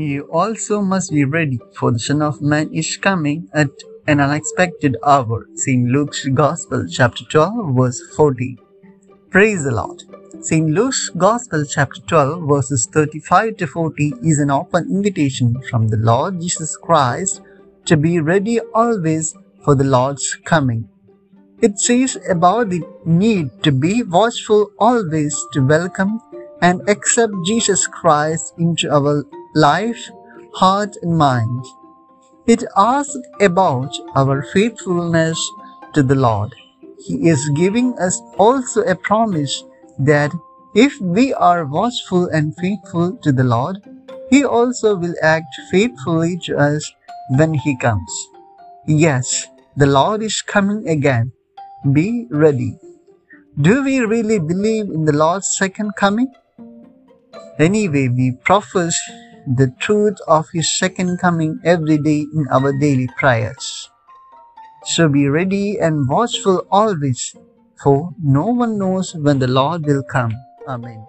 You also must be ready, for the Son of Man is coming at an unexpected hour. St. Luke's Gospel, chapter 12, verse 40. Praise the Lord. St. Luke's Gospel, chapter 12, verses 35 to 40, is an open invitation from the Lord Jesus Christ to be ready always for the Lord's coming. It says about the need to be watchful always to welcome and accept Jesus Christ into our life, heart, and mind. It asks about our faithfulness to the Lord. He is giving us also a promise that if we are watchful and faithful to the Lord, He also will act faithfully to us when He comes. Yes, the Lord is coming again. Be ready. Do we really believe in the Lord's second coming? Anyway, we profess the truth of His second coming every day in our daily prayers. So be ready and watchful always, for no one knows when the Lord will come. Amen.